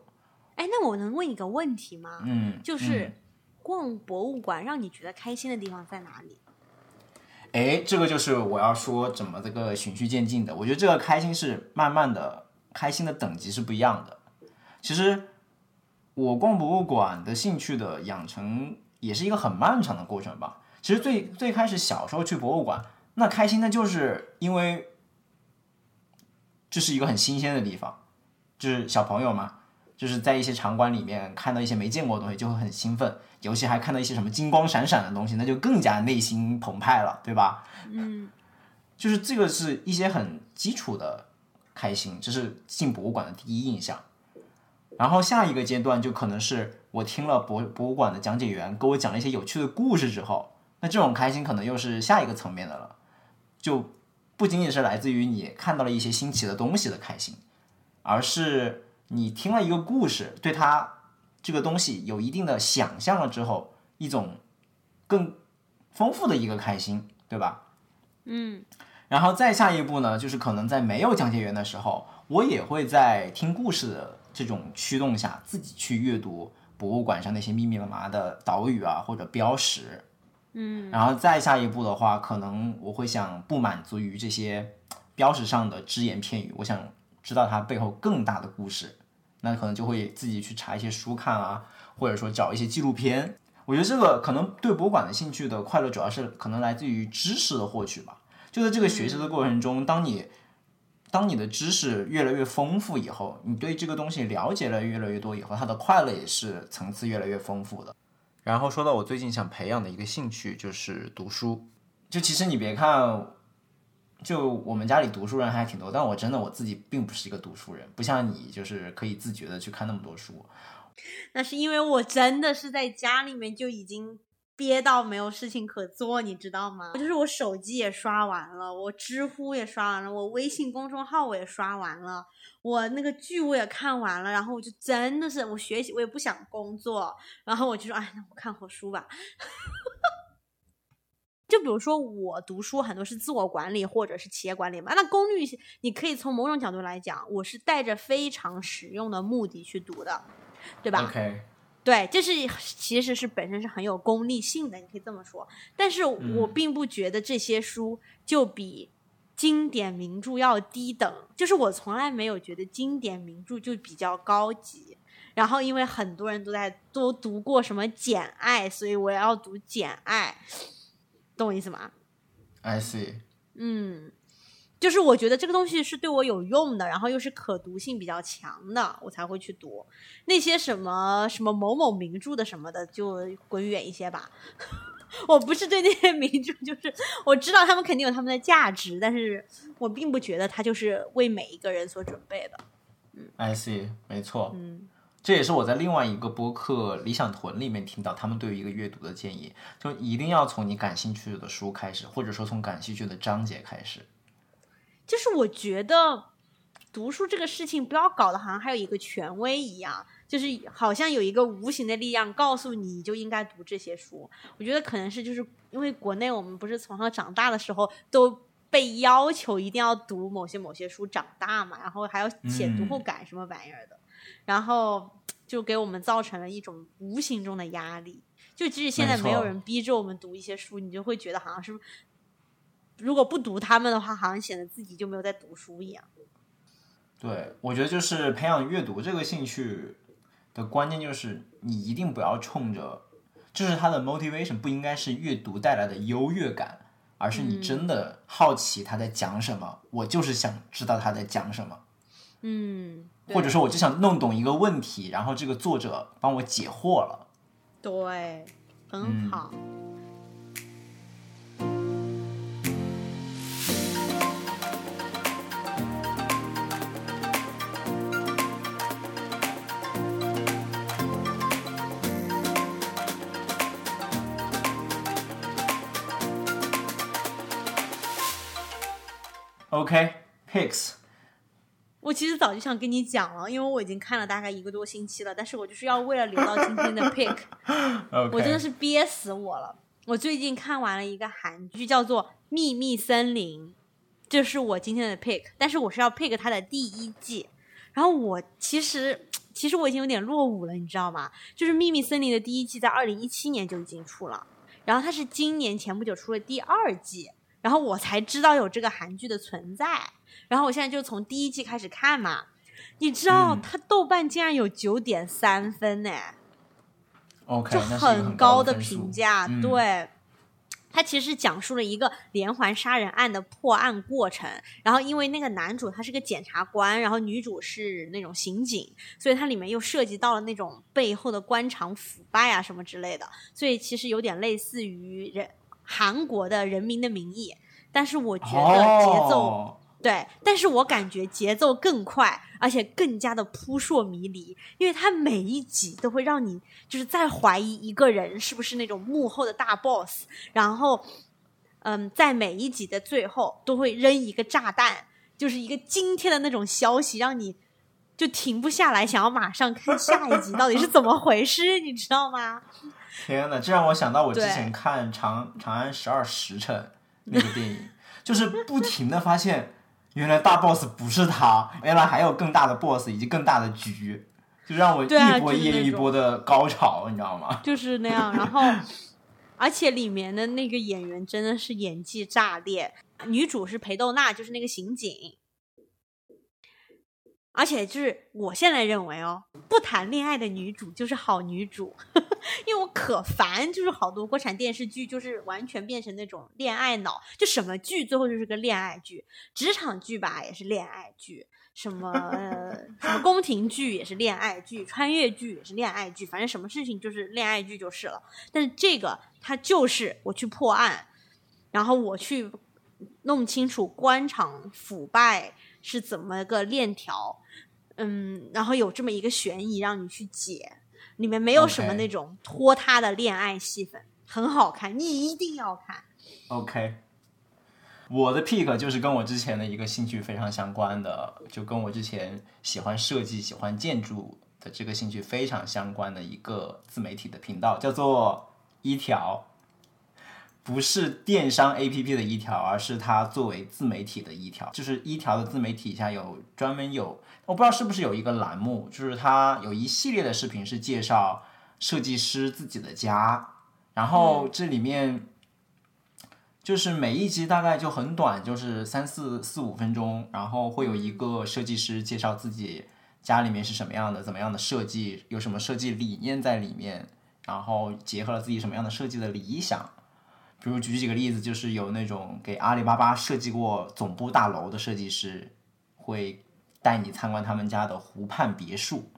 哎，那我能问你个问题吗？嗯，就是逛博物馆让你觉得开心的地方在哪里？哎，这个就是我要说怎么这个循序渐进的。我觉得这个开心是慢慢的，开心的等级是不一样的。其实我逛博物馆的兴趣的养成也是一个很漫长的过程吧。其实最最开始小时候去博物馆，那开心的就是因为。这是一个很新鲜的地方，就是小朋友嘛，就是在一些场馆里面看到一些没见过的东西，就会很兴奋，尤其还看到一些什么金光闪闪的东西，那就更加内心澎湃了，对吧？嗯，就是这个是一些很基础的开心，这是进博物馆的第一印象。然后下一个阶段就可能是我听了博博物馆的讲解员给我讲了一些有趣的故事之后，那这种开心可能又是下一个层面的了，就。不仅仅是来自于你看到了一些新奇的东西的开心，而是你听了一个故事，对它这个东西有一定的想象了之后，一种更丰富的一个开心，对吧？嗯。然后再下一步呢，就是可能在没有讲解员的时候，我也会在听故事的这种驱动下，自己去阅读博物馆上那些密密麻麻的岛屿啊，或者标识。嗯，然后再下一步的话，可能我会想不满足于这些标识上的只言片语，我想知道它背后更大的故事，那可能就会自己去查一些书看啊，或者说找一些纪录片。我觉得这个可能对博物馆的兴趣的快乐，主要是可能来自于知识的获取吧。就在这个学习的过程中，当你当你的知识越来越丰富以后，你对这个东西了解了越来越多以后，它的快乐也是层次越来越丰富的。然后说到我最近想培养的一个兴趣就是读书，就其实你别看，就我们家里读书人还挺多，但我真的我自己并不是一个读书人，不像你就是可以自觉的去看那么多书。那是因为我真的是在家里面就已经。憋到没有事情可做，你知道吗？就是我手机也刷完了，我知乎也刷完了，我微信公众号我也刷完了，我那个剧我也看完了，然后我就真的是我学习我也不想工作，然后我就说，哎，那我看会书吧。就比如说我读书很多是自我管理或者是企业管理嘛，那功率你可以从某种角度来讲，我是带着非常实用的目的去读的，对吧？OK。对，这是其实是本身是很有功利性的，你可以这么说。但是我并不觉得这些书就比经典名著要低等，就是我从来没有觉得经典名著就比较高级。然后因为很多人都在都读过什么《简爱》，所以我也要读《简爱》，懂我意思吗？I see。嗯。就是我觉得这个东西是对我有用的，然后又是可读性比较强的，我才会去读。那些什么什么某某名著的什么的，就滚远一些吧。我不是对那些名著，就是我知道他们肯定有他们的价值，但是我并不觉得它就是为每一个人所准备的。嗯，I see，没错。嗯，这也是我在另外一个播客《理想屯》里面听到他们对于一个阅读的建议，就一定要从你感兴趣的书开始，或者说从感兴趣的章节开始。就是我觉得读书这个事情不要搞得好像还有一个权威一样，就是好像有一个无形的力量告诉你就应该读这些书。我觉得可能是就是因为国内我们不是从小长大的时候都被要求一定要读某些某些书长大嘛，然后还要写读后感什么玩意儿的，然后。就给我们造成了一种无形中的压力。就即使现在没有人逼着我们读一些书，你就会觉得好像是，如果不读他们的话，好像显得自己就没有在读书一样。对，我觉得就是培养阅读这个兴趣的关键就是你一定不要冲着，就是他的 motivation 不应该是阅读带来的优越感，而是你真的好奇他在讲什么，我就是想知道他在讲什么。嗯，或者说我就想弄懂一个问题，然后这个作者帮我解惑了。对，很好。OK，Picks。我其实早就想跟你讲了，因为我已经看了大概一个多星期了，但是我就是要为了留到今天的 pick，我真的是憋死我了。我最近看完了一个韩剧，叫做《秘密森林》，这是我今天的 pick，但是我是要 pick 它的第一季。然后我其实其实我已经有点落伍了，你知道吗？就是《秘密森林》的第一季在二零一七年就已经出了，然后它是今年前不久出了第二季，然后我才知道有这个韩剧的存在。然后我现在就从第一季开始看嘛，你知道它豆瓣竟然有九点三分呢，OK，就很高的评价。对，它其实讲述了一个连环杀人案的破案过程。然后因为那个男主他是个检察官，然后女主是那种刑警，所以它里面又涉及到了那种背后的官场腐败啊什么之类的。所以其实有点类似于人韩国的人民的名义，但是我觉得节奏。对，但是我感觉节奏更快，而且更加的扑朔迷离，因为它每一集都会让你就是在怀疑一个人是不是那种幕后的大 boss，然后，嗯，在每一集的最后都会扔一个炸弹，就是一个惊天的那种消息，让你就停不下来，想要马上看下一集到底是怎么回事，你知道吗？天呐，这让我想到我之前看《长长安十二时辰》那个电影，就是不停的发现。原来大 boss 不是他，原来还有更大的 boss 以及更大的局，就让我一波接一波的高潮，你知道吗？就是那样，然后，而且里面的那个演员真的是演技炸裂，女主是裴斗娜，就是那个刑警。而且就是我现在认为哦，不谈恋爱的女主就是好女主，因为我可烦，就是好多国产电视剧就是完全变成那种恋爱脑，就什么剧最后就是个恋爱剧，职场剧吧也是恋爱剧，什么什么宫廷剧也是恋爱剧，穿越剧也是恋爱剧，反正什么事情就是恋爱剧就是了。但是这个它就是我去破案，然后我去弄清楚官场腐败是怎么个链条。嗯，然后有这么一个悬疑让你去解，里面没有什么那种拖沓的恋爱戏份，很好看，你一定要看。OK，我的 pick 就是跟我之前的一个兴趣非常相关的，就跟我之前喜欢设计、喜欢建筑的这个兴趣非常相关的一个自媒体的频道，叫做一条。不是电商 A P P 的一条，而是它作为自媒体的一条。就是一条的自媒体下有专门有，我不知道是不是有一个栏目，就是它有一系列的视频是介绍设计师自己的家，然后这里面就是每一集大概就很短，就是三四四五分钟，然后会有一个设计师介绍自己家里面是什么样的，怎么样的设计，有什么设计理念在里面，然后结合了自己什么样的设计的理想。比如举几个例子，就是有那种给阿里巴巴设计过总部大楼的设计师，会带你参观他们家的湖畔别墅，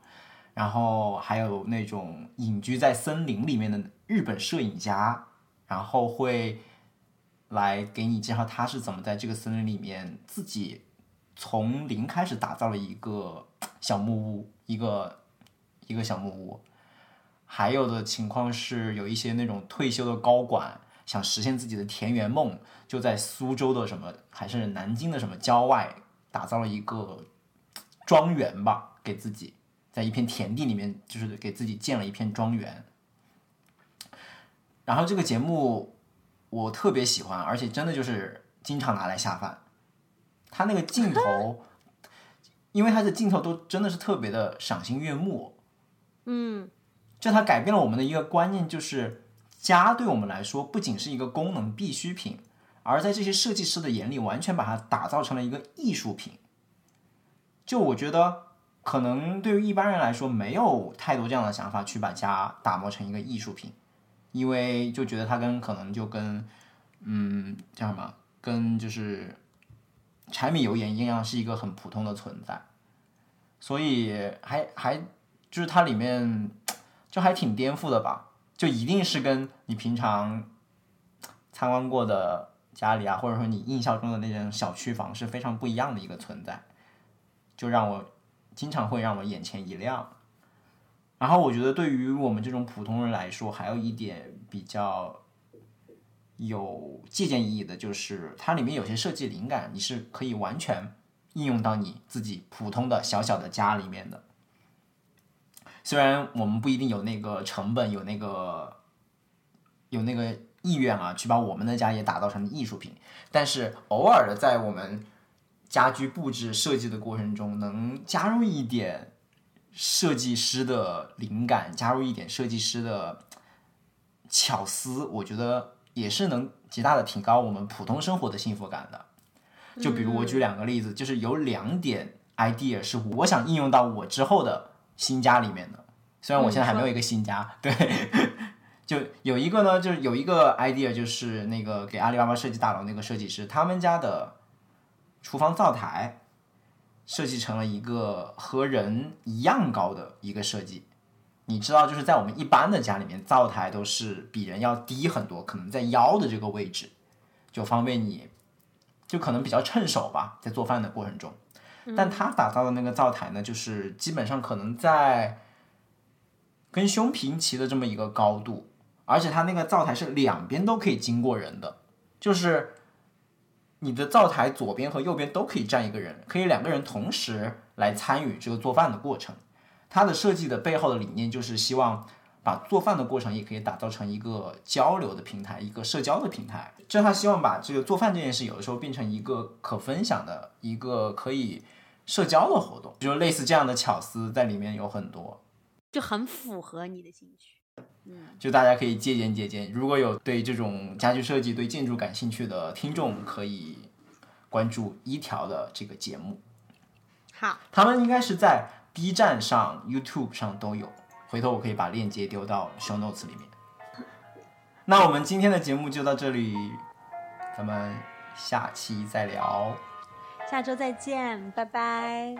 然后还有那种隐居在森林里面的日本摄影家，然后会来给你介绍他是怎么在这个森林里面自己从零开始打造了一个小木屋，一个一个小木屋。还有的情况是有一些那种退休的高管。想实现自己的田园梦，就在苏州的什么还是南京的什么郊外，打造了一个庄园吧，给自己在一片田地里面，就是给自己建了一片庄园。然后这个节目我特别喜欢，而且真的就是经常拿来下饭。他那个镜头，因为他的镜头都真的是特别的赏心悦目，嗯就它改变了我们的一个观念，就是家对我们来说不仅是一个功能必需品，而在这些设计师的眼里，完全把它打造成了一个艺术品。就我觉得，可能对于一般人来说，没有太多这样的想法去把家打磨成一个艺术品，因为就觉得它跟可能就跟嗯叫什么，跟就是柴米油盐一样，是一个很普通的存在。所以还还就是它里面就还挺颠覆的吧，就一定是跟你平常参观过的家里啊，或者说你印象中的那种小区房是非常不一样的一个存在，就让我经常会让我眼前一亮。然后我觉得对于我们这种普通人来说，还有一点比较有借鉴意义的，就是它里面有些设计灵感，你是可以完全应用到你自己普通的小小的家里面的。虽然我们不一定有那个成本，有那个有那个意愿啊，去把我们的家也打造成艺术品，但是偶尔的在我们家居布置设计的过程中，能加入一点设计师的灵感，加入一点设计师的巧思，我觉得也是能极大的提高我们普通生活的幸福感的。就比如我举两个例子，就是有两点 idea 是我想应用到我之后的新家里面的。虽然我现在还没有一个新家，对，就有一个呢，就是有一个 idea，就是那个给阿里巴巴设计大楼那个设计师，他们家的厨房灶台设计成了一个和人一样高的一个设计。你知道，就是在我们一般的家里面，灶台都是比人要低很多，可能在腰的这个位置，就方便你，就可能比较趁手吧，在做饭的过程中。但他打造的那个灶台呢，就是基本上可能在跟胸平齐的这么一个高度，而且它那个灶台是两边都可以经过人的，就是你的灶台左边和右边都可以站一个人，可以两个人同时来参与这个做饭的过程。它的设计的背后的理念就是希望把做饭的过程也可以打造成一个交流的平台，一个社交的平台。就他希望把这个做饭这件事有的时候变成一个可分享的一个可以社交的活动，就类似这样的巧思在里面有很多。就很符合你的兴趣。嗯，就大家可以借鉴、借鉴。如果有对这种家具设计、对建筑感兴趣的听众，可以关注一条的这个节目。好，他们应该是在 B 站上、YouTube 上都有。回头我可以把链接丢到 show notes 里面。那我们今天的节目就到这里，咱们下期再聊。下周再见，拜拜。